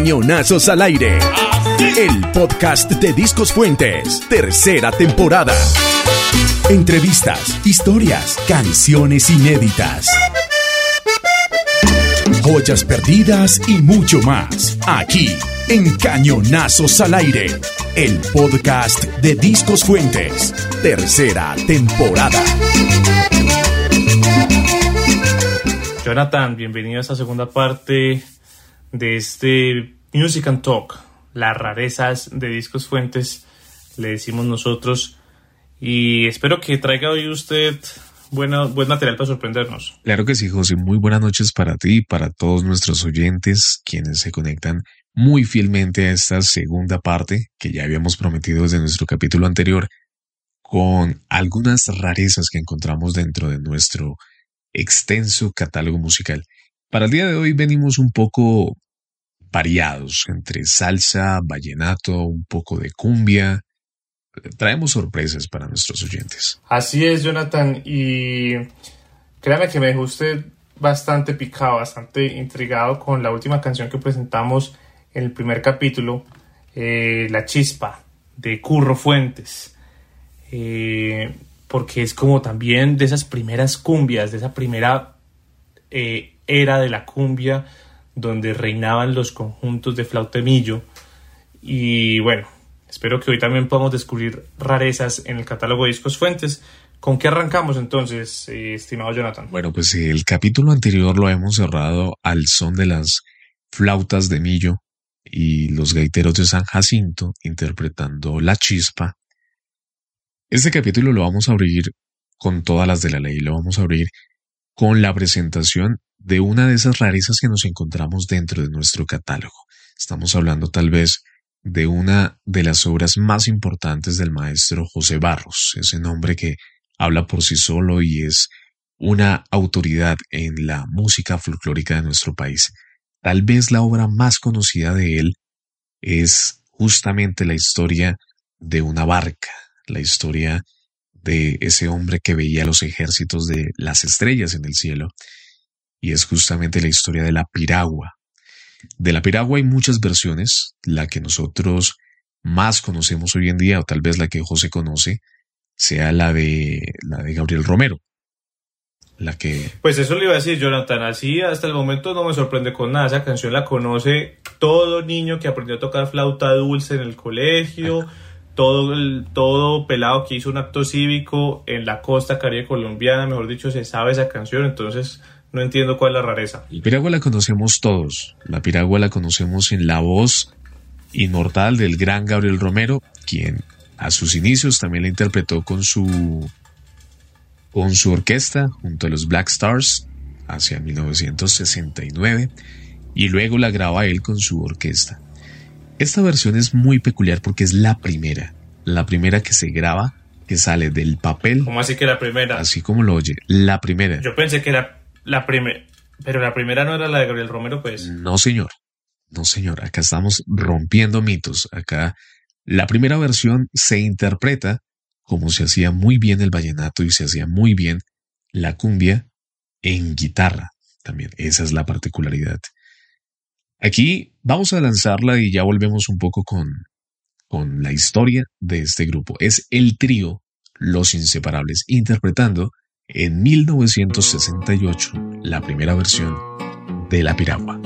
Cañonazos al aire. El podcast de Discos Fuentes, tercera temporada. Entrevistas, historias, canciones inéditas. Joyas perdidas y mucho más. Aquí, en Cañonazos al aire. El podcast de Discos Fuentes, tercera temporada. Jonathan, bienvenido a esta segunda parte de este Music and Talk, las rarezas de Discos Fuentes, le decimos nosotros. Y espero que traiga hoy usted buena, buen material para sorprendernos. Claro que sí, José. Muy buenas noches para ti y para todos nuestros oyentes, quienes se conectan muy fielmente a esta segunda parte que ya habíamos prometido desde nuestro capítulo anterior, con algunas rarezas que encontramos dentro de nuestro extenso catálogo musical. Para el día de hoy venimos un poco variados entre salsa, vallenato, un poco de cumbia. Traemos sorpresas para nuestros oyentes. Así es, Jonathan, y créame que me dejó usted bastante picado, bastante intrigado con la última canción que presentamos en el primer capítulo, eh, La Chispa, de Curro Fuentes. Eh, porque es como también de esas primeras cumbias, de esa primera eh, era de la cumbia donde reinaban los conjuntos de flautemillo. Y bueno, espero que hoy también podamos descubrir rarezas en el catálogo de discos fuentes. ¿Con qué arrancamos entonces, eh, estimado Jonathan? Bueno, pues el capítulo anterior lo hemos cerrado al son de las flautas de millo y los gaiteros de San Jacinto interpretando La Chispa este capítulo lo vamos a abrir con todas las de la ley, lo vamos a abrir con la presentación de una de esas rarezas que nos encontramos dentro de nuestro catálogo. Estamos hablando tal vez de una de las obras más importantes del maestro José Barros, ese nombre que habla por sí solo y es una autoridad en la música folclórica de nuestro país. Tal vez la obra más conocida de él es justamente la historia de una barca, la historia de ese hombre que veía los ejércitos de las estrellas en el cielo, y es justamente la historia de la piragua. De la piragua hay muchas versiones, la que nosotros más conocemos hoy en día, o tal vez la que José conoce, sea la de la de Gabriel Romero. La que. Pues eso le iba a decir, Jonathan. Así hasta el momento no me sorprende con nada. Esa canción la conoce todo niño que aprendió a tocar flauta dulce en el colegio todo, el, todo pelado que hizo un acto cívico en la costa caribe colombiana, mejor dicho, se sabe esa canción, entonces no entiendo cuál es la rareza. La piragua la conocemos todos, la piragua la conocemos en la voz inmortal del gran Gabriel Romero, quien a sus inicios también la interpretó con su con su orquesta junto a los Black Stars hacia 1969 y luego la graba él con su orquesta. Esta versión es muy peculiar porque es la primera, la primera que se graba, que sale del papel. ¿Cómo así que la primera? Así como lo oye, la primera. Yo pensé que era la pero la primera no era la de Gabriel Romero, pues. No, señor. No, señor. Acá estamos rompiendo mitos. Acá la primera versión se interpreta como se hacía muy bien el vallenato y se hacía muy bien la cumbia en guitarra. También esa es la particularidad. Aquí vamos a lanzarla y ya volvemos un poco con, con la historia de este grupo. Es el trío Los Inseparables, interpretando en 1968 la primera versión de La Piragua.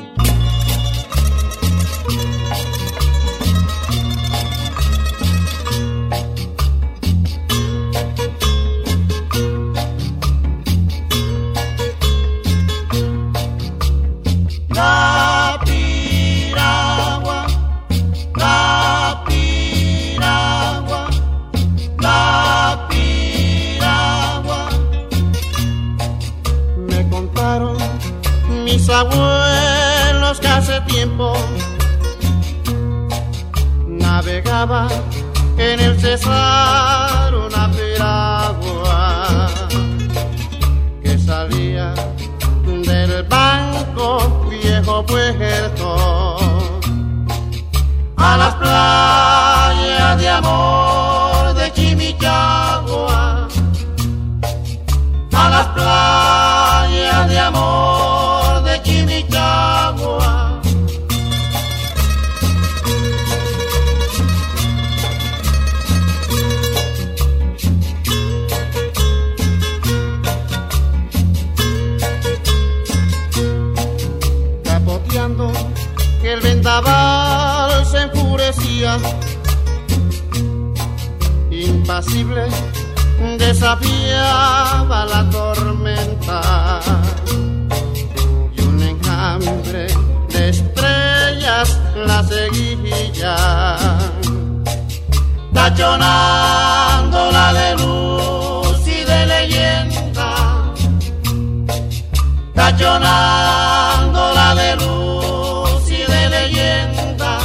Seguía, tachonándola de luz y de leyenda, tachonándola de luz y de leyenda.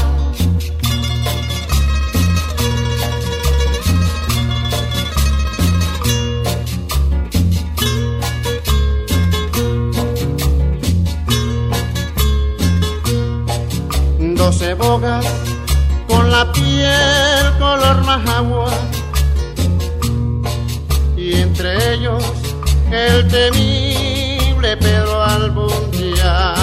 doce bogas la piel color majagua y entre ellos el temible Pedro Albundia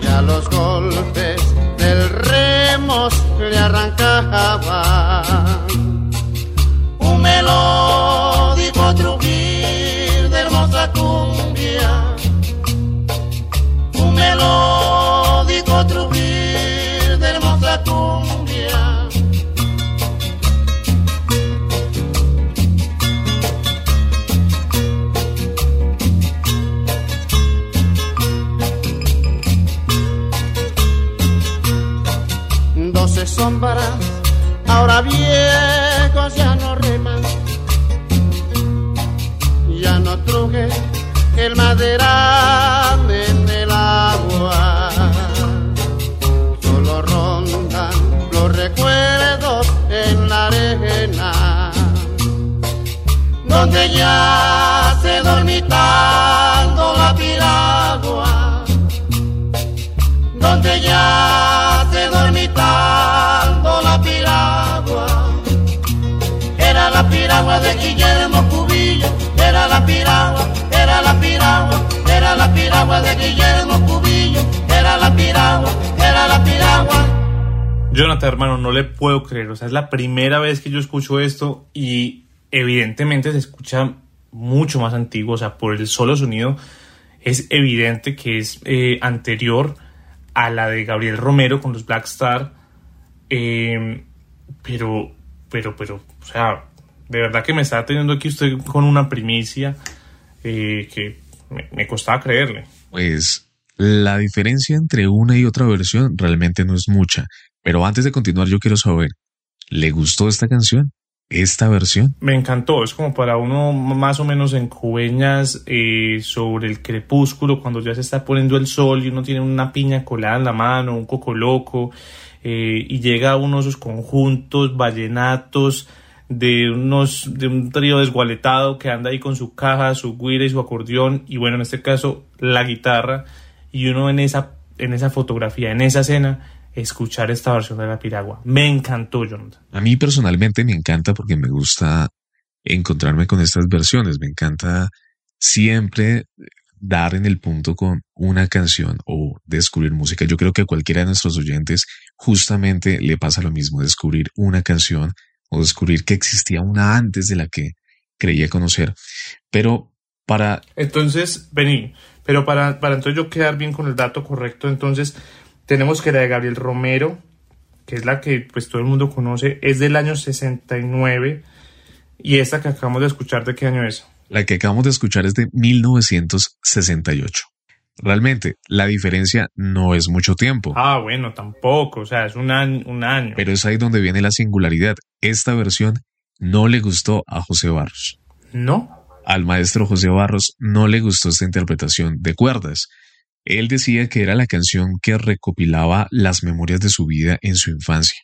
ya los golpes del remos le arrancaban. Un melódico trujir de hermosa cumbia. Un melódico sombras, ahora viejos ya no reman, ya no truje el maderal en el agua. Solo rondan los recuerdos en la arena, donde ya Jonathan, hermano, no le puedo creer. O sea, es la primera vez que yo escucho esto y evidentemente se escucha mucho más antiguo. O sea, por el solo sonido es evidente que es eh, anterior a la de Gabriel Romero con los Black Star. Eh, pero, pero, pero, o sea, de verdad que me está teniendo aquí usted con una primicia eh, que me costaba creerle. Pues la diferencia entre una y otra versión realmente no es mucha. Pero antes de continuar, yo quiero saber, ¿le gustó esta canción? ¿Esta versión? Me encantó, es como para uno más o menos en cubeñas eh, sobre el crepúsculo, cuando ya se está poniendo el sol y uno tiene una piña colada en la mano, un coco loco, eh, y llega uno de esos conjuntos vallenatos de unos de un trío desgualetado que anda ahí con su caja, su guira y su acordeón, y bueno, en este caso la guitarra, y uno en esa, en esa fotografía, en esa escena, escuchar esta versión de la piragua. Me encantó, Jonathan. A mí personalmente me encanta porque me gusta encontrarme con estas versiones. Me encanta siempre dar en el punto con una canción o descubrir música. Yo creo que a cualquiera de nuestros oyentes justamente le pasa lo mismo, descubrir una canción o descubrir que existía una antes de la que creía conocer. Pero para... Entonces, vení, pero para, para entonces yo quedar bien con el dato correcto, entonces tenemos que la de Gabriel Romero, que es la que pues todo el mundo conoce, es del año 69 y esta que acabamos de escuchar, ¿de qué año es? La que acabamos de escuchar es de 1968. Realmente, la diferencia no es mucho tiempo. Ah, bueno, tampoco, o sea, es un año, un año. Pero es ahí donde viene la singularidad. Esta versión no le gustó a José Barros. ¿No? Al maestro José Barros no le gustó esta interpretación de cuerdas. Él decía que era la canción que recopilaba las memorias de su vida en su infancia.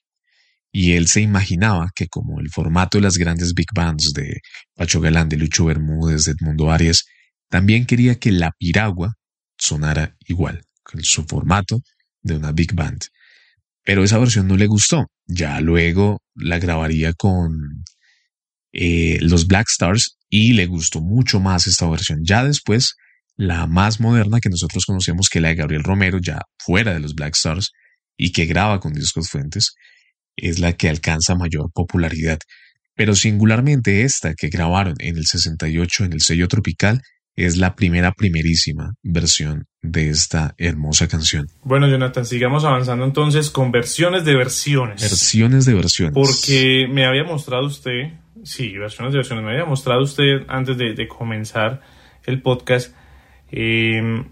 Y él se imaginaba que como el formato de las grandes big bands de Pacho Galán, de Lucho Bermúdez, de Edmundo Arias, también quería que la piragua sonara igual, con su formato de una big band. Pero esa versión no le gustó. Ya luego la grabaría con eh, los Black Stars y le gustó mucho más esta versión. Ya después, la más moderna que nosotros conocemos que la de Gabriel Romero, ya fuera de los Black Stars y que graba con discos fuentes, es la que alcanza mayor popularidad. Pero singularmente esta que grabaron en el 68 en el sello tropical es la primera, primerísima versión de esta hermosa canción. Bueno, Jonathan, sigamos avanzando entonces con versiones de versiones. Versiones de versiones. Porque me había mostrado usted, sí, versiones de versiones, me había mostrado usted antes de, comenzar el podcast em,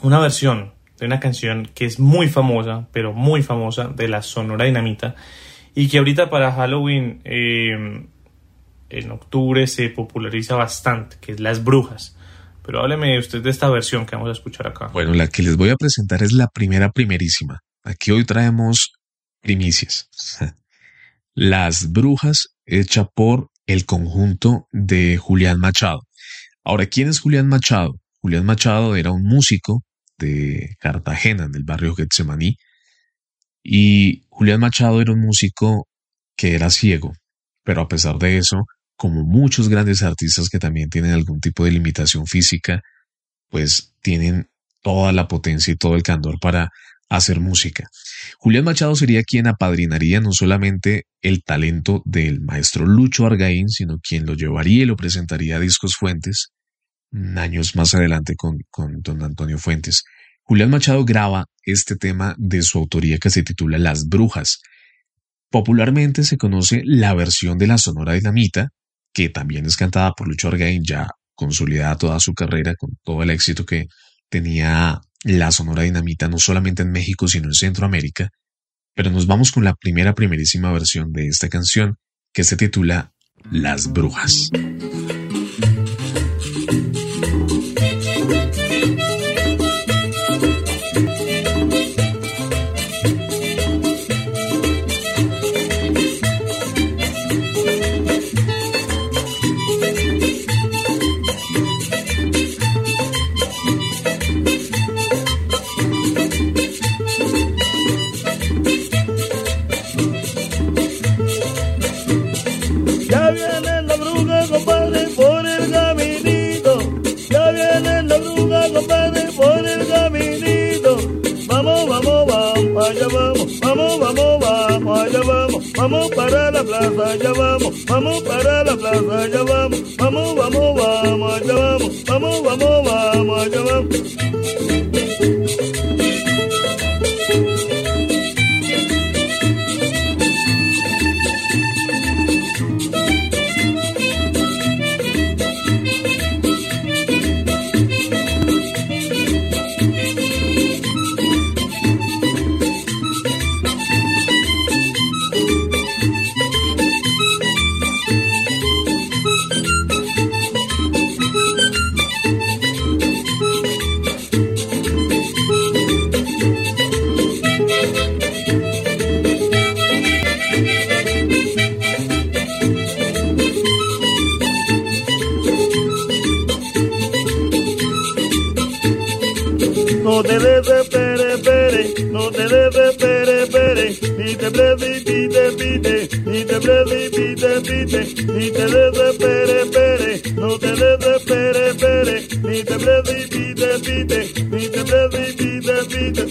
una versión de una canción que es muy famosa, pero muy famosa, de la Sonora Dinamita, y que ahorita para Halloween em, en octubre se populariza bastante, que es Las Brujas. Pero hábleme usted de esta versión que vamos a escuchar acá. Bueno, la que les voy a presentar es la primera primerísima. Aquí hoy traemos primicias. Las Brujas, hecha por el conjunto de Julián Machado. Ahora, ¿quién es Julián Machado? Julián Machado era un músico de Cartagena, en el barrio Getsemaní, y Julián Machado era un músico que era ciego, pero a pesar de eso como muchos grandes artistas que también tienen algún tipo de limitación física, pues tienen toda la potencia y todo el candor para hacer música. Julián Machado sería quien apadrinaría no solamente el talento del maestro Lucho Argaín, sino quien lo llevaría y lo presentaría a Discos Fuentes años más adelante con, con don Antonio Fuentes. Julián Machado graba este tema de su autoría que se titula Las Brujas. Popularmente se conoce la versión de la Sonora Dinamita, que también es cantada por Lucho Argain, ya consolidada toda su carrera con todo el éxito que tenía la Sonora Dinamita, no solamente en México, sino en Centroamérica. Pero nos vamos con la primera, primerísima versión de esta canción, que se titula Las Brujas. Vamos para la plaza, ya vamos, vamos para la plaza, ya vamos, vamos, vamos, vamos, vamos, vamos, vamos, vamos, te pite, pite, ni te desespere, pere, no te desespere, pere, ni te precipite, pite, ni te precipite, pite.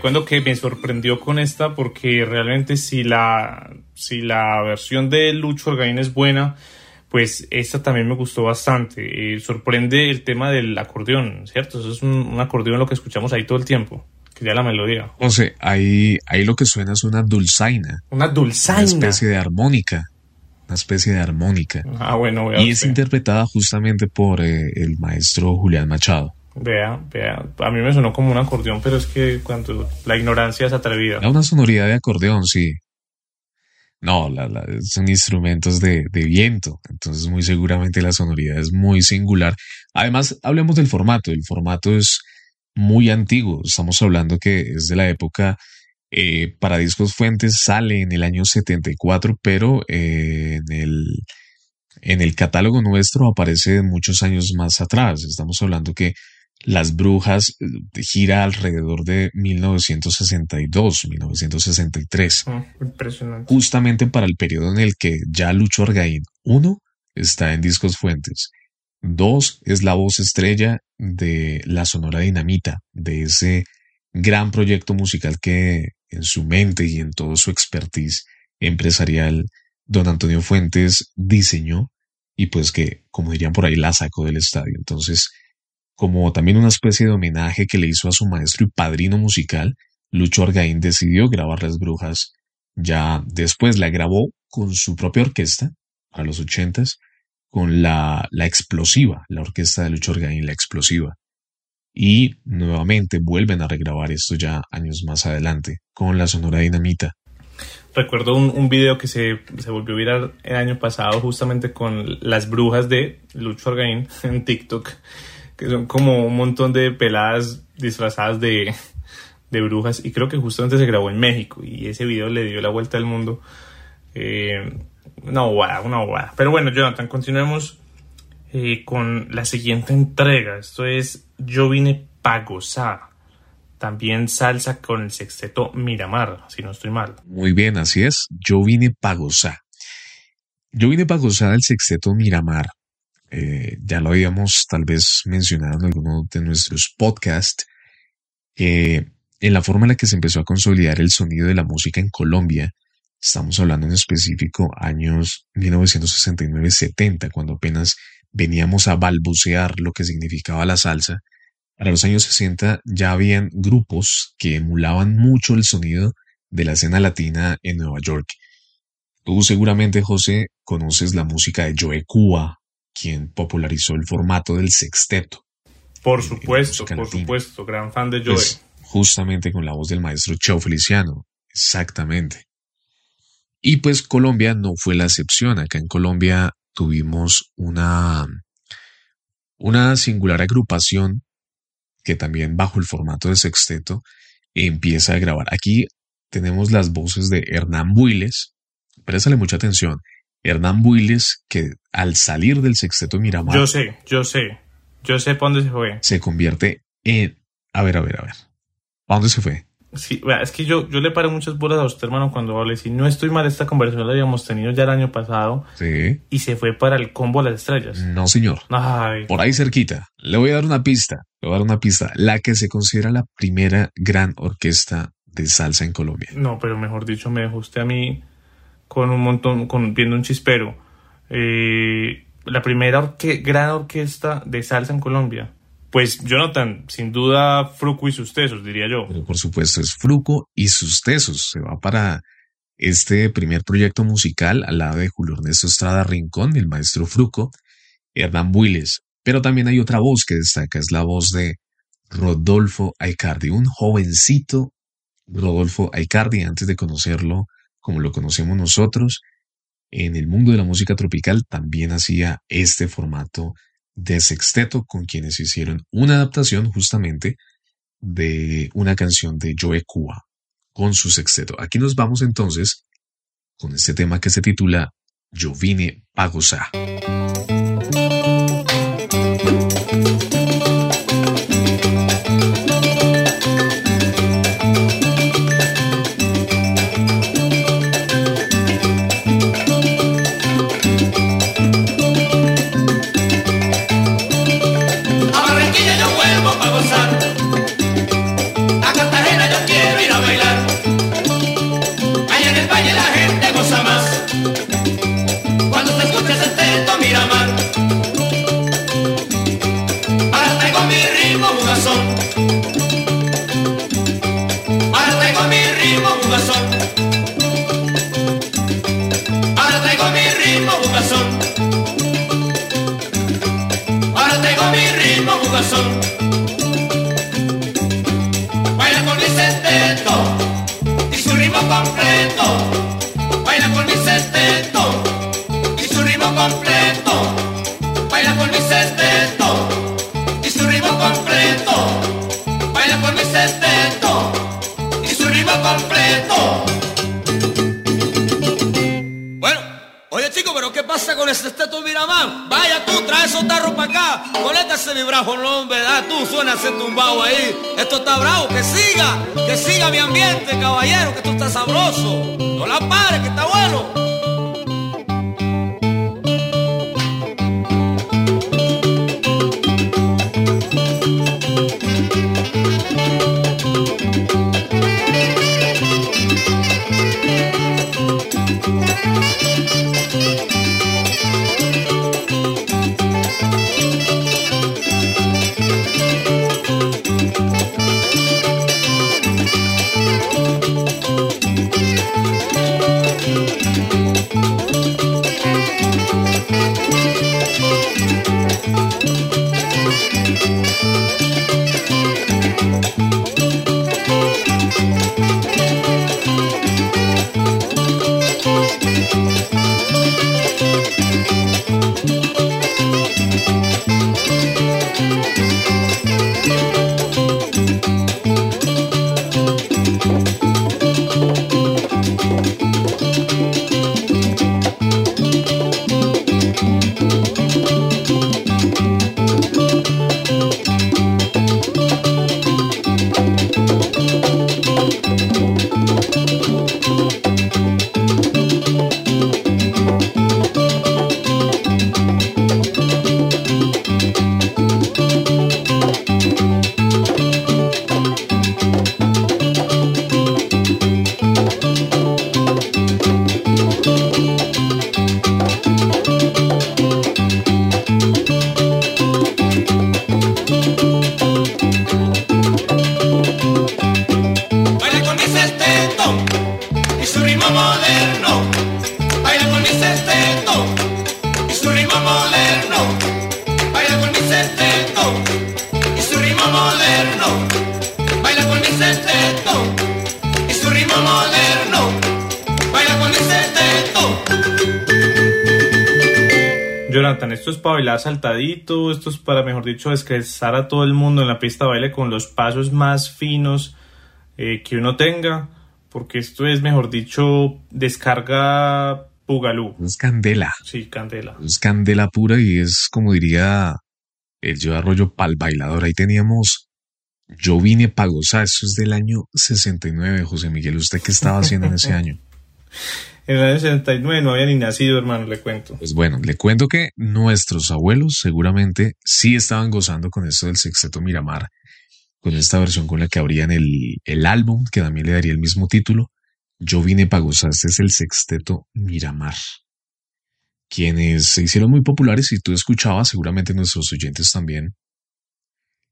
Le cuento que me sorprendió con esta porque realmente si la, si la versión de Lucho Orgain es buena, pues esta también me gustó bastante. Eh, sorprende el tema del acordeón, ¿cierto? Eso es un, acordeón lo que escuchamos ahí todo el tiempo. Que ya la melodía. O sea, ahí, ahí lo que suena es una dulzaina. Una dulzaina. Una especie de armónica. Una especie de armónica. Ah, bueno. Y es interpretada justamente por eh, el maestro Julián Machado. Vea, vea, a mí me sonó como un acordeón, pero es que cuando la ignorancia es atrevida. Una sonoridad de acordeón, sí. No, son instrumentos de, de, viento, entonces muy seguramente la sonoridad es muy singular. Además, hablemos del formato. El formato es muy antiguo. Estamos hablando que es de la época eh, para Discos Fuentes, sale en el año 74, pero eh, en, el, en el catálogo nuestro aparece muchos años más atrás. Estamos hablando que Las Brujas eh, gira alrededor de 1962, 1963. Mm, impresionante. Justamente para el periodo en el que ya Lucho Argaín, uno, está en Discos Fuentes. Dos, es la voz estrella de la Sonora Dinamita, de ese gran proyecto musical que en su mente y en todo su expertise empresarial don Antonio Fuentes diseñó y pues que, como dirían por ahí, la sacó del estadio. Entonces, como también una especie de homenaje que le hizo a su maestro y padrino musical, Lucho Argaín decidió grabar Las Brujas. Ya después la grabó con su propia orquesta, a los ochentas, con la, la explosiva, la orquesta de Lucho Argaín, la explosiva. Y nuevamente vuelven a regrabar esto ya años más adelante, con la Sonora Dinamita. Recuerdo un, video que se, se volvió viral el año pasado justamente con las brujas de Lucho Argaín en TikTok, que son como un montón de peladas disfrazadas de, brujas y creo que justamente se grabó en México y ese video le dio la vuelta al mundo. Eh, una bobada, una bobada. Pero bueno, Jonathan, continuemos eh, con la siguiente entrega. Esto es Yo vine pa' gozar. También salsa con el sexteto Miramar, si no estoy mal. Muy bien, así es. Yo vine pa' gozar. Yo vine pa' gozar el sexteto Miramar. Eh, ya lo habíamos tal vez mencionado en alguno de nuestros podcasts. que en la forma en la que se empezó a consolidar el sonido de la música en Colombia, estamos hablando en específico años 1969-70, cuando apenas veníamos a balbucear lo que significaba la salsa, para los años 60 ya habían grupos que emulaban mucho el sonido de la escena latina en Nueva York. Tú seguramente, José, conoces la música de Joe Cuba, quien popularizó el formato del sexteto. Por supuesto, por latina. supuesto, gran fan de Joe. Pues, justamente con la voz del maestro Cheo Feliciano, exactamente. Y pues Colombia no fue la excepción. Acá en Colombia tuvimos una, una singular agrupación que también bajo el formato de sexteto empieza a grabar. Aquí tenemos las voces de Hernán Builes, préstale mucha atención, Hernán Builes que al salir del sexteto Miramar... Yo sé, yo sé, yo sé para dónde se fue. Se convierte en... A ver, a ver, a ver. ¿A dónde se fue? Sí, es que yo, yo le paro muchas bolas a usted, hermano, cuando hable. Si no estoy mal, esta conversación la habíamos tenido ya el año pasado. Sí. Y se fue para el combo Las Estrellas. No, señor. Ay. Por ahí cerquita. Le voy a dar una pista. Le voy a dar una pista. La que se considera la primera gran orquesta de salsa en Colombia. No, pero mejor dicho, me dejó usted a mí con un montón, con viendo un chispero. Eh, la primera gran orquesta de salsa en Colombia. Pues Jonathan, sin duda Fruco y sus tesos, diría yo. Por supuesto es Fruco y sus tesos. Se va para este primer proyecto musical al lado de Julio Ernesto Estrada Rincón, el maestro Fruco, Hernán Builes. Pero también hay otra voz que destaca, es la voz de Rodolfo Aicardi, un jovencito Rodolfo Aicardi, antes de conocerlo como lo conocemos nosotros, en el mundo de la música tropical también hacía este formato de sexteto con quienes hicieron una adaptación justamente de una canción de Joe Cuba con su sexteto. Aquí nos vamos entonces con este tema que se titula Yo vine pa' gozar. Esto es para bailar saltadito, esto es para, mejor dicho, descansar a todo el mundo en la pista de baile con los pasos más finos eh, que uno tenga, porque esto es, mejor dicho, descarga Pugalú. Es candela. Sí, candela. Es candela pura y es, como diría el yo arroyo pal bailador. Ahí teníamos Yo vine para gozar, eso es del año 69, José Miguel. ¿Usted qué estaba haciendo en ese año? En el año 69 no había ni nacido, hermano, le cuento. Pues bueno, le cuento que nuestros abuelos seguramente sí estaban gozando con esto del sexteto Miramar, con esta versión con la que abrían el, el álbum, que también le daría el mismo título. Yo vine para gozar, este es el sexteto Miramar. Quienes se hicieron muy populares, y tú escuchabas, seguramente nuestros oyentes también,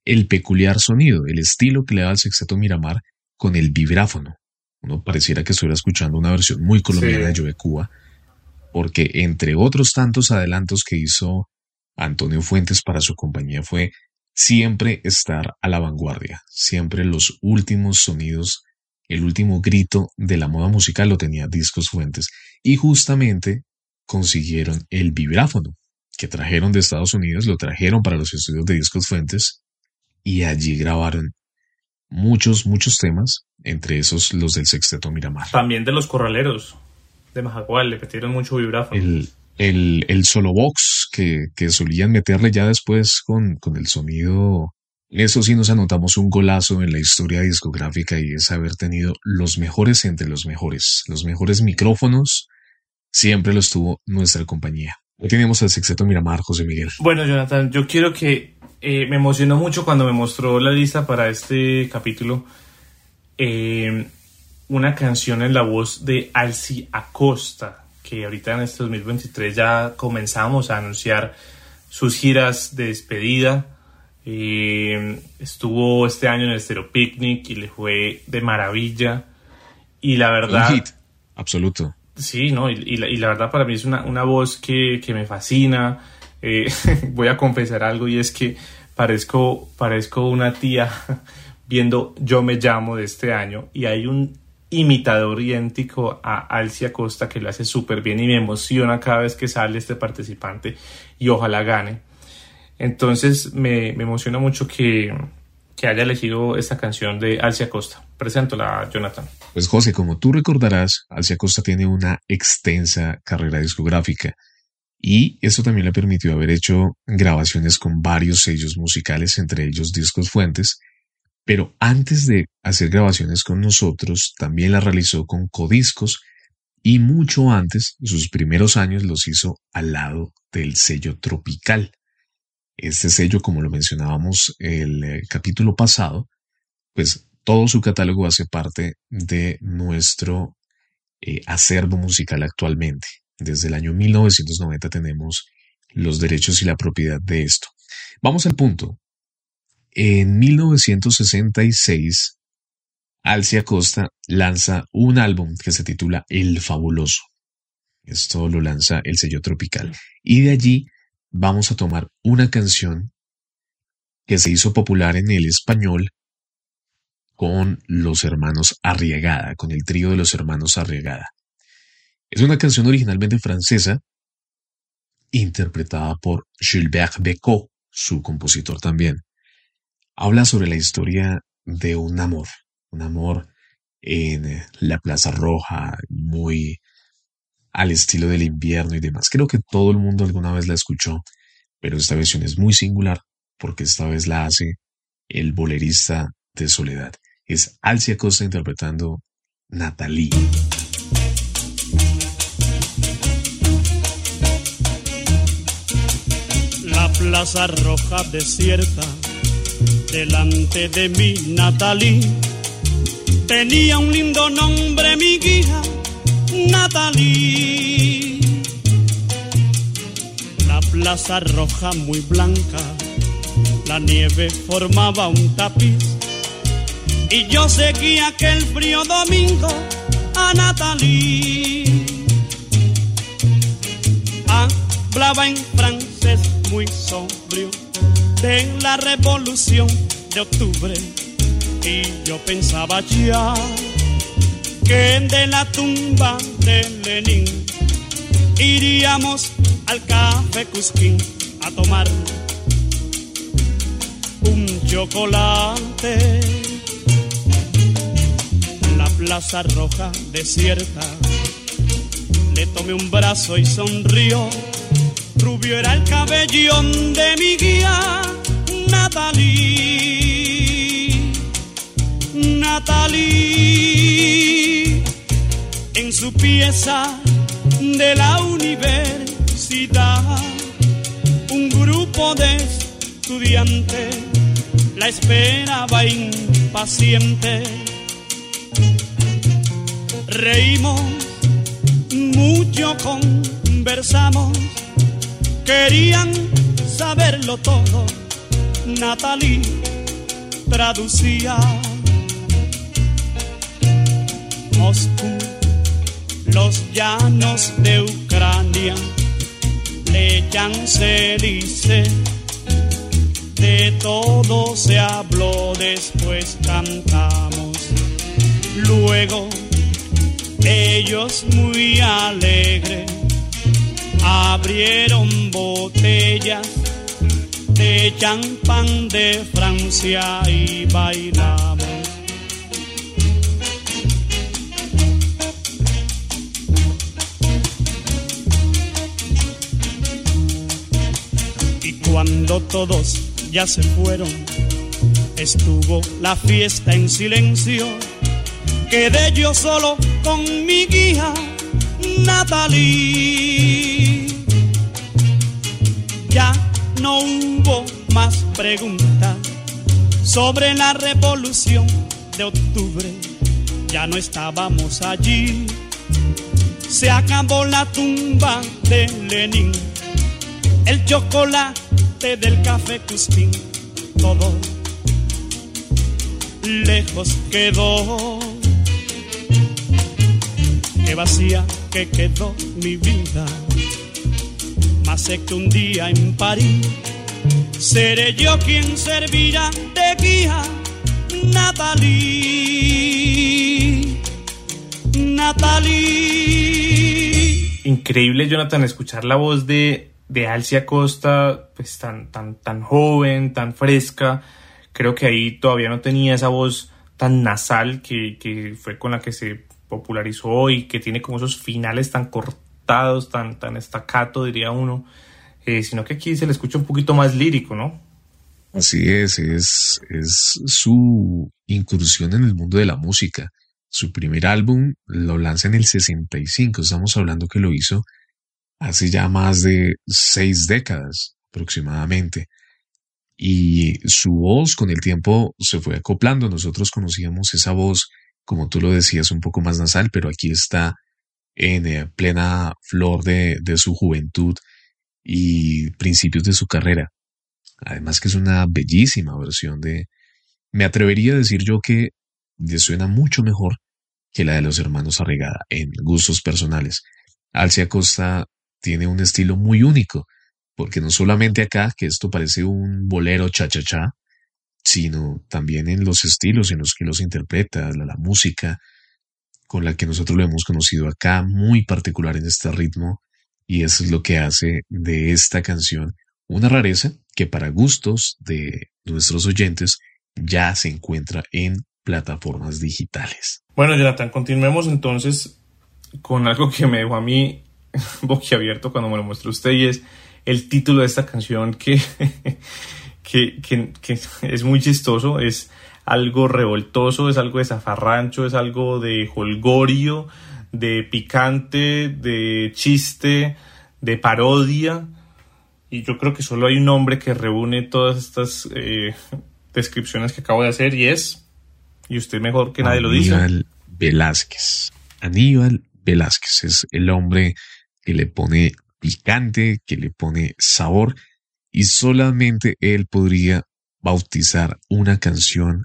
el peculiar sonido, el estilo que le da al sexteto Miramar con el vibráfono uno pareciera que estuviera escuchando una versión muy colombiana de Yo Cuba, porque entre otros tantos adelantos que hizo Antonio Fuentes para su compañía fue siempre estar a la vanguardia, siempre los últimos sonidos, el último grito de la moda musical lo tenía Discos Fuentes. Y justamente consiguieron el vibráfono que trajeron de Estados Unidos, lo trajeron para los estudios de Discos Fuentes y allí grabaron muchos, muchos temas, entre esos los del Sexteto Miramar. También de los corraleros de Majagual, le metieron mucho vibráfono. El, el, el solo box que, que, solían meterle ya después con, con el sonido. Eso sí nos anotamos un golazo en la historia discográfica y es haber tenido los mejores entre los mejores. Los mejores micrófonos siempre los tuvo nuestra compañía. Hoy tenemos el Sexteto Miramar, José Miguel. Bueno, Jonathan, yo quiero que eh, me emocionó mucho cuando me mostró la lista para este capítulo. Eh, una canción en la voz de Alci Acosta, que ahorita en este 2023 ya comenzamos a anunciar sus giras de despedida. Eh, estuvo este año en el Stereo Picnic y le fue de maravilla. Y la verdad. Un hit, absoluto. Sí, ¿no? Y, la, verdad para mí es una, una voz que, que me fascina eh, voy a confesar algo y es que parezco, parezco una tía viendo Yo me llamo de este año y hay un imitador idéntico a Alcia Costa que lo hace súper bien y me emociona cada vez que sale este participante y ojalá gane. Entonces me, me emociona mucho que, que haya elegido esta canción de Alcia Costa. la Jonathan. Pues José, como tú recordarás, Alcia Costa tiene una extensa carrera discográfica Y eso también le permitió haber hecho grabaciones con varios sellos musicales, entre ellos Discos Fuentes, pero antes de hacer grabaciones con nosotros, también la realizó con Codiscos y mucho antes, sus primeros años los hizo al lado del sello Tropical. Este sello, como lo mencionábamos el eh, capítulo pasado, pues todo su catálogo hace parte de nuestro eh, acervo musical actualmente. Desde el año 1990 tenemos los derechos y la propiedad de esto. Vamos al punto. En 1966, Alcia Costa lanza un álbum que se titula El Fabuloso. Esto lo lanza el sello tropical. Y de allí vamos a tomar una canción que se hizo popular en el español con los hermanos Arriagada, con el trío de los hermanos Arriagada. Es una canción originalmente francesa, interpretada por Gilbert Bécaud, su compositor también. Habla sobre la historia de un amor, un amor en la Plaza Roja, muy al estilo del invierno y demás. Creo que todo el mundo alguna vez la escuchó, pero esta versión es muy singular porque esta vez la hace el bolerista de Soledad. Es Alcia Costa interpretando Natalie. Plaza roja desierta, delante de mi Natalie, tenía un lindo nombre mi guía Natalie. La plaza roja muy blanca, la nieve formaba un tapiz. Y yo seguía aquel frío domingo a Natalie. Hablaba en francés muy sobrio de la revolución de octubre. Y yo pensaba ya que de la tumba de Lenin iríamos al café Cusquín a tomar un chocolate. La plaza roja desierta, le tomé un brazo y sonrió. Rubio era el cabellón de mi guía, Natalie. Natalie en su pieza de la universidad. Un grupo de estudiantes la esperaba impaciente. Reímos mucho, conversamos, querían saberlo todo. Natalie traducía Moscú, los llanos de Ucrania, se dice, de todo se habló, después cantamos. Luego ellos muy alegres abrieron botellas de champán de Francia y bailamos. Cuando todos ya se fueron, estuvo la fiesta en silencio. Quedé yo solo con mi guía, Natalie. No hubo más preguntas sobre la revolución de octubre. Ya no estábamos allí. Se acabó la tumba de Lenin. El chocolate del café Cusquín, todo lejos quedó. Qué vacía que quedó mi vida, que un día en París seré yo quien servirá de guía, Natalie. Natalie. Increíble, Jonathan, escuchar la voz de de Alcia Costa, pues tan, tan, tan joven, tan fresca, creo que ahí todavía no tenía esa voz tan nasal que, fue con la que se popularizó y que tiene como esos finales tan tan, tan estacato, diría uno, eh, sino que aquí se le escucha un poquito más lírico, ¿no? Así es, es, es su incursión en el mundo de la música. Su primer álbum lo lanza en el 65, estamos hablando que lo hizo hace ya más de seis décadas aproximadamente. Y su voz con el tiempo se fue acoplando. Nosotros conocíamos esa voz, como tú lo decías, un poco más nasal, pero aquí está en eh, plena flor de, de su juventud y principios de su carrera. Además que es una bellísima versión de... Me atrevería a decir yo que le suena mucho mejor que la de los hermanos Arregada en gustos personales. Alcia Costa tiene un estilo muy único, porque no solamente acá, que esto parece un bolero cha-cha-cha, sino también en los estilos en los que los interpreta, la, la música con la que nosotros lo hemos conocido acá, muy particular en este ritmo, y eso es lo que hace de esta canción una rareza que para gustos de nuestros oyentes ya se encuentra en plataformas digitales. Bueno, Jonathan, continuemos entonces con algo que me dejó a mí boquiabierto cuando me lo mostró usted y es el título de esta canción que, que, que, que es muy chistoso, es algo revoltoso, es algo de zafarrancho, es algo de holgorio, de picante, de chiste, de parodia. Y yo creo que solo hay un nombre que reúne todas estas eh, descripciones que acabo de hacer y es, y usted mejor que nadie lo dice. Aníbal Velázquez. Aníbal Velázquez es el hombre que le pone picante, que le pone sabor y solamente él podría bautizar una canción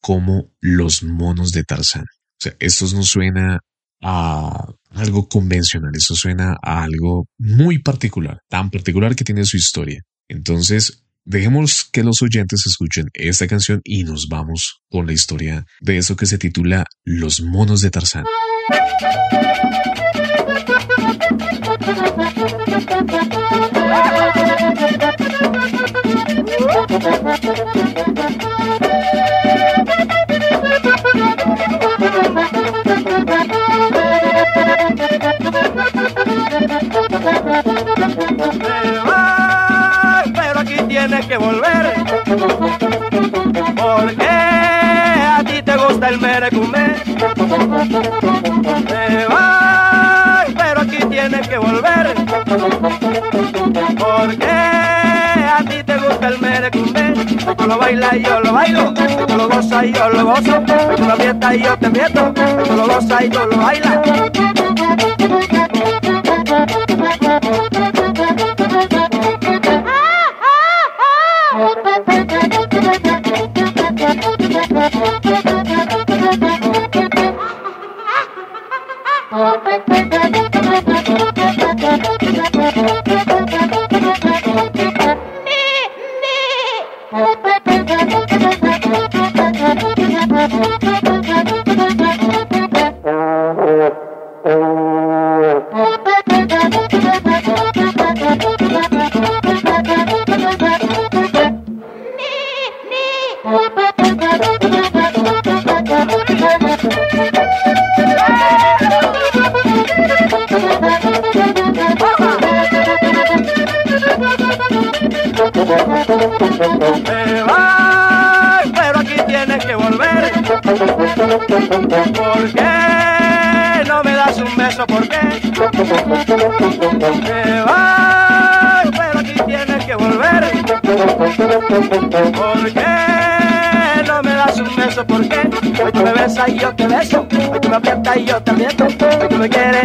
como Los monos de Tarzán. O sea, esto no suena a algo convencional, esto suena a algo muy particular, tan particular que tiene su historia. Entonces, dejemos que los oyentes escuchen esta canción y nos vamos con la historia de eso que se titula Los monos de Tarzán. pero aquí tienes que volver. Porque a ti te gusta el merecumé. Te vas, pero aquí tienes que volver. Porque a ti te gusta el merecumé. Tú lo bailas y yo lo bailo. Tú lo gozas y yo lo gozo. Tú lo fiesta y yo te meto. Tú lo gozas y yo lo bailas. Te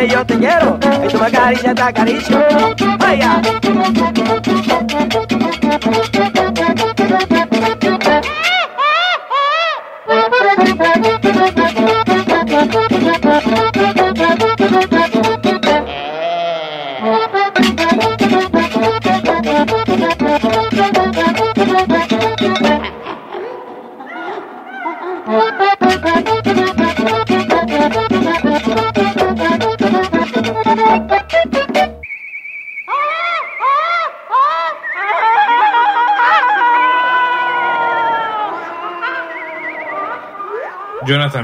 yo te quiero. Me acaricias y te acaricio. Vaya.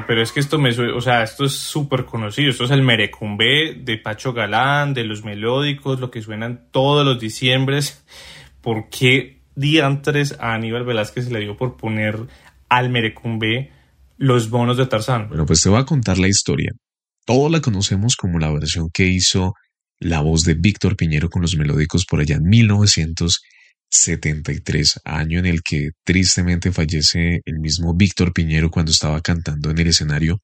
Pero es que esto me o sea, esto es súper conocido. Esto es el Merecumbé de Pacho Galán, de los melódicos, lo que suenan todos los diciembres. ¿Por qué diantres a Aníbal Velázquez se le dio por poner al Merecumbé los bonos de Tarzán? Bueno, pues te voy a contar la historia. Todos la conocemos como la versión que hizo la voz de Víctor Piñero con los melódicos por allá en 1973, año en el que tristemente fallece el mismo Víctor Piñero cuando estaba cantando en el escenario.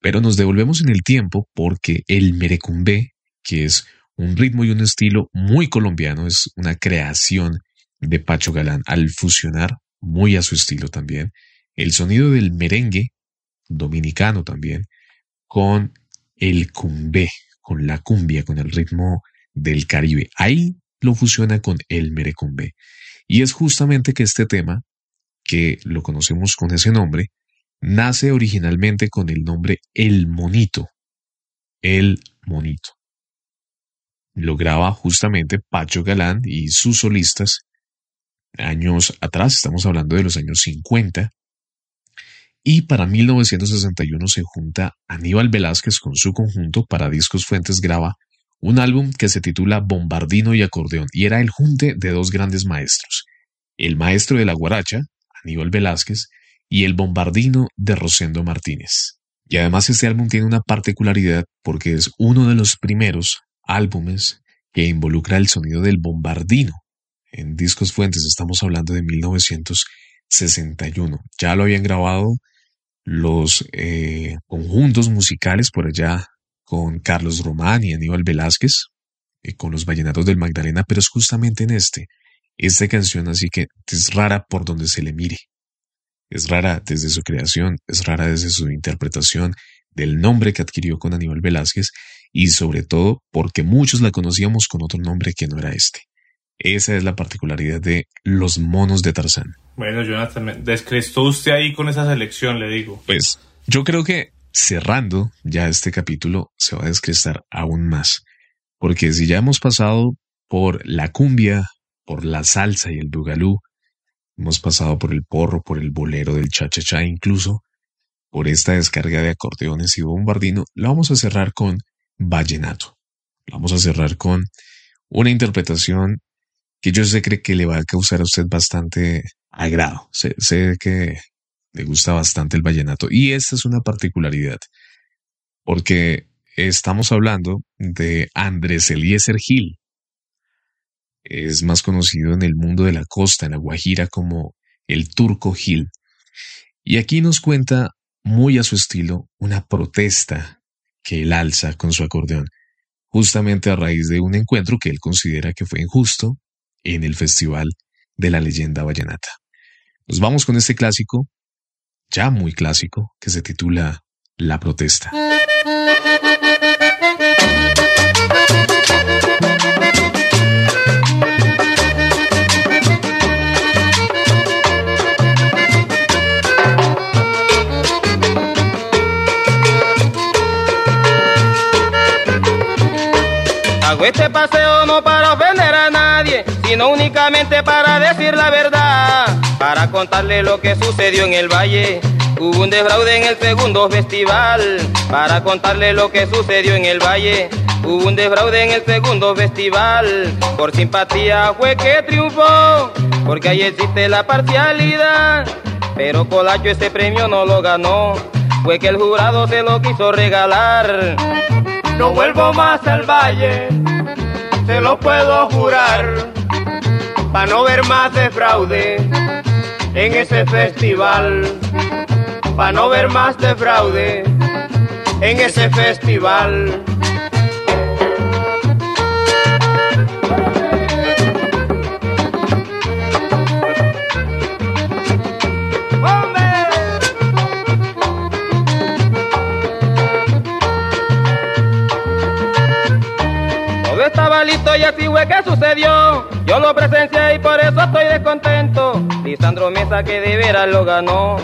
Pero nos devolvemos en el tiempo porque el merecumbé, que es un ritmo y un estilo muy colombiano, es una creación de Pacho Galán al fusionar muy a su estilo también el sonido del merengue dominicano también con el cumbé, con la cumbia, con el ritmo del Caribe. Ahí lo fusiona con el merecumbe. Y es justamente que este tema, que lo conocemos con ese nombre, nace originalmente con el nombre El Monito. El Monito. Lo graba justamente Pacho Galán y sus solistas años atrás, estamos hablando de los años 50, y para 1961 se junta Aníbal Velázquez con su conjunto para Discos Fuentes graba un álbum que se titula Bombardino y Acordeón y era el junte de dos grandes maestros, el maestro de la guaracha, Aníbal Velázquez, y el bombardino de Rosendo Martínez. Y además este álbum tiene una particularidad porque es uno de los primeros álbumes que involucra el sonido del bombardino. En Discos Fuentes estamos hablando de 1961. Ya lo habían grabado los eh, conjuntos musicales por allá con Carlos Román y Aníbal Velázquez, eh, con los vallenatos del Magdalena, pero es justamente en este, esta canción así que es rara por donde se le mire. Es rara desde su creación, es rara desde su interpretación del nombre que adquirió con Aníbal Velázquez y sobre todo porque muchos la conocíamos con otro nombre que no era este. Esa es la particularidad de los monos de Tarzán. Bueno, Jonathan, descrestó usted ahí con esa selección, le digo. Pues yo creo que cerrando ya este capítulo se va a descrestar aún más. Porque si ya hemos pasado por la cumbia, por la salsa y el bugalú, hemos pasado por el porro, por el bolero del cha-cha-cha, incluso por esta descarga de acordeones y bombardino, la vamos a cerrar con vallenato. La vamos a cerrar con una interpretación que yo sé que le va a causar a usted bastante agrado. Sé, sé que le gusta bastante el vallenato y esta es una particularidad porque estamos hablando de Andrés Eliezer Gil. Es más conocido en el mundo de la costa, en la Guajira, como el Turco Gil. Y aquí nos cuenta, muy a su estilo, una protesta que él alza con su acordeón, justamente a raíz de un encuentro que él considera que fue injusto en el Festival de la Leyenda Vallenata. Nos vamos con este clásico, ya muy clásico, que se titula La Protesta. Hago este paseo no para ofender a nadie, sino únicamente para decir la verdad, para contarle lo que sucedió en el valle. Hubo un defraude en el segundo festival, para contarle lo que sucedió en el valle. Hubo un defraude en el segundo festival, por simpatía fue que triunfó, porque ahí existe la parcialidad. Pero Colacho ese premio no lo ganó, fue que el jurado se lo quiso regalar. No vuelvo más al valle, se lo puedo jurar, para no ver más de fraude en ese festival, para no ver más de fraude en ese festival. Y así fue que sucedió. Yo lo presencié y por eso estoy descontento. Lisandro Mesa que de veras lo ganó.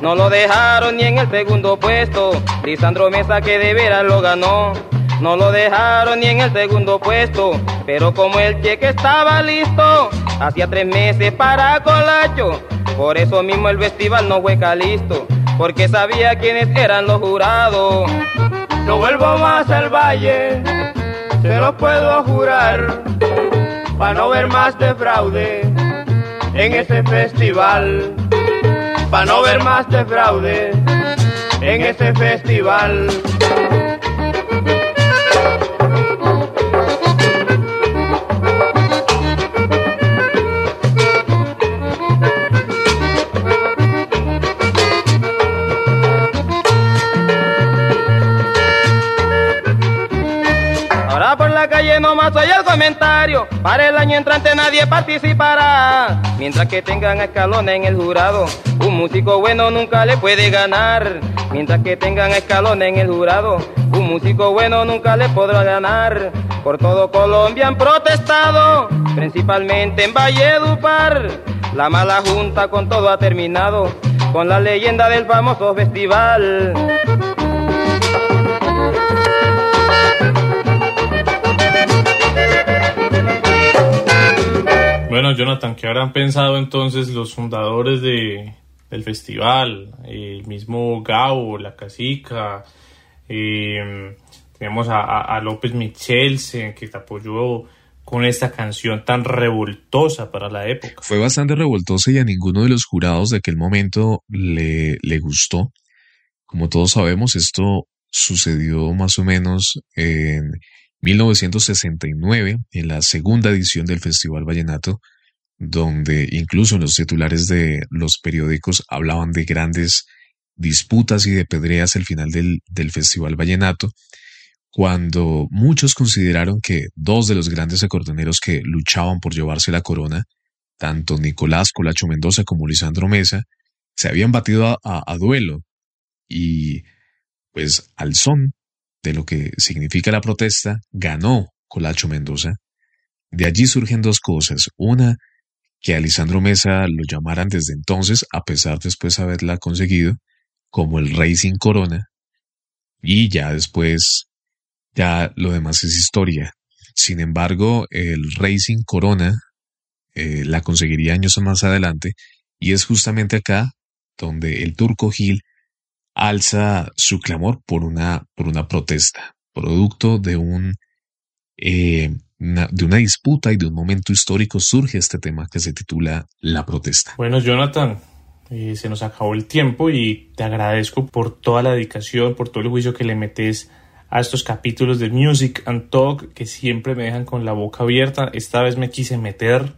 No lo dejaron ni en el segundo puesto. Lisandro Mesa que de veras lo ganó. No lo dejaron ni en el segundo puesto. Pero como el cheque estaba listo, hacía tres meses para Colacho. Por eso mismo el festival no fue calisto. porque sabía quiénes eran los jurados. No vuelvo más al valle, se lo puedo jurar, para no ver más de fraude en ese festival, para no ver más de fraude en ese festival. Calle nomás oye el comentario. Para el año entrante nadie participará. Mientras que tengan escalones en el jurado, un músico bueno nunca le puede ganar. Mientras que tengan escalones en el jurado, un músico bueno nunca le podrá ganar. Por todo Colombia han protestado, principalmente en Valledupar. La mala junta con todo ha terminado, con la leyenda del famoso festival. Bueno, Jonathan, ¿qué habrán pensado entonces los fundadores de, del festival? El mismo Gao, la Casica, eh, tenemos a, a- a López Michelsen, que te apoyó con esta canción tan revoltosa para la época. Fue bastante revoltosa y a ninguno de los jurados de aquel momento le, le gustó. Como todos sabemos, esto sucedió más o menos en 1969, en la segunda edición del Festival Vallenato, donde incluso los titulares de los periódicos hablaban de grandes disputas y de pedreas al final del, Festival Vallenato, cuando muchos consideraron que dos de los grandes acordeoneros que luchaban por llevarse la corona, tanto Nicolás Colacho Mendoza como Lisandro Mesa, se habían batido a, a- a duelo. Y pues al son de lo que significa la protesta, ganó Colacho Mendoza. De allí surgen dos cosas. Una, que a Lisandro Mesa lo llamaran desde entonces, a pesar después de haberla conseguido, como el rey sin corona. Y ya después, ya lo demás es historia. Sin embargo, el rey sin corona eh, la conseguiría años más adelante, y es justamente acá donde el turco Gil alza su clamor por una, por una protesta, producto de un eh, una- de una disputa y de un momento histórico surge este tema que se titula La protesta. Bueno, Jonathan, eh, se nos acabó el tiempo y te agradezco por toda la dedicación, por todo el juicio que le metes a estos capítulos de Music and Talk que siempre me dejan con la boca abierta. Esta vez me quise meter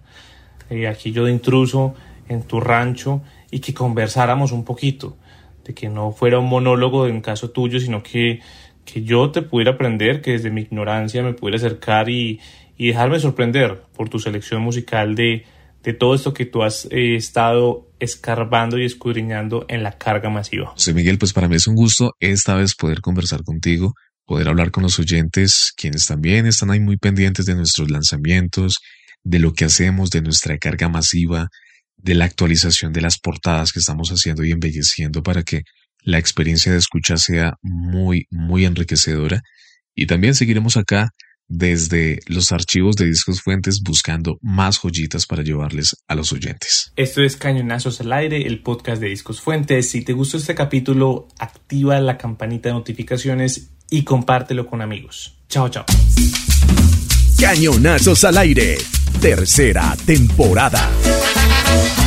eh, aquí yo de intruso en tu rancho y que conversáramos un poquito, de que no fuera un monólogo en caso tuyo, sino que, que yo te pudiera aprender, que desde mi ignorancia me pudiera acercar y, y dejarme sorprender por tu selección musical de, de todo esto que tú has eh, estado escarbando y escudriñando en la carga masiva. José Miguel, pues para mí es un gusto esta vez poder conversar contigo, poder hablar con los oyentes, quienes también están ahí muy pendientes de nuestros lanzamientos, de lo que hacemos, de nuestra carga masiva, de la actualización de las portadas que estamos haciendo y embelleciendo para que la experiencia de escucha sea muy, muy enriquecedora. Y también seguiremos acá desde los archivos de Discos Fuentes buscando más joyitas para llevarles a los oyentes. Esto es Cañonazos al Aire, el podcast de Discos Fuentes. Si te gustó este capítulo, activa la campanita de notificaciones y compártelo con amigos. Chao, chao. Cañonazos al aire, tercera temporada. Thank you.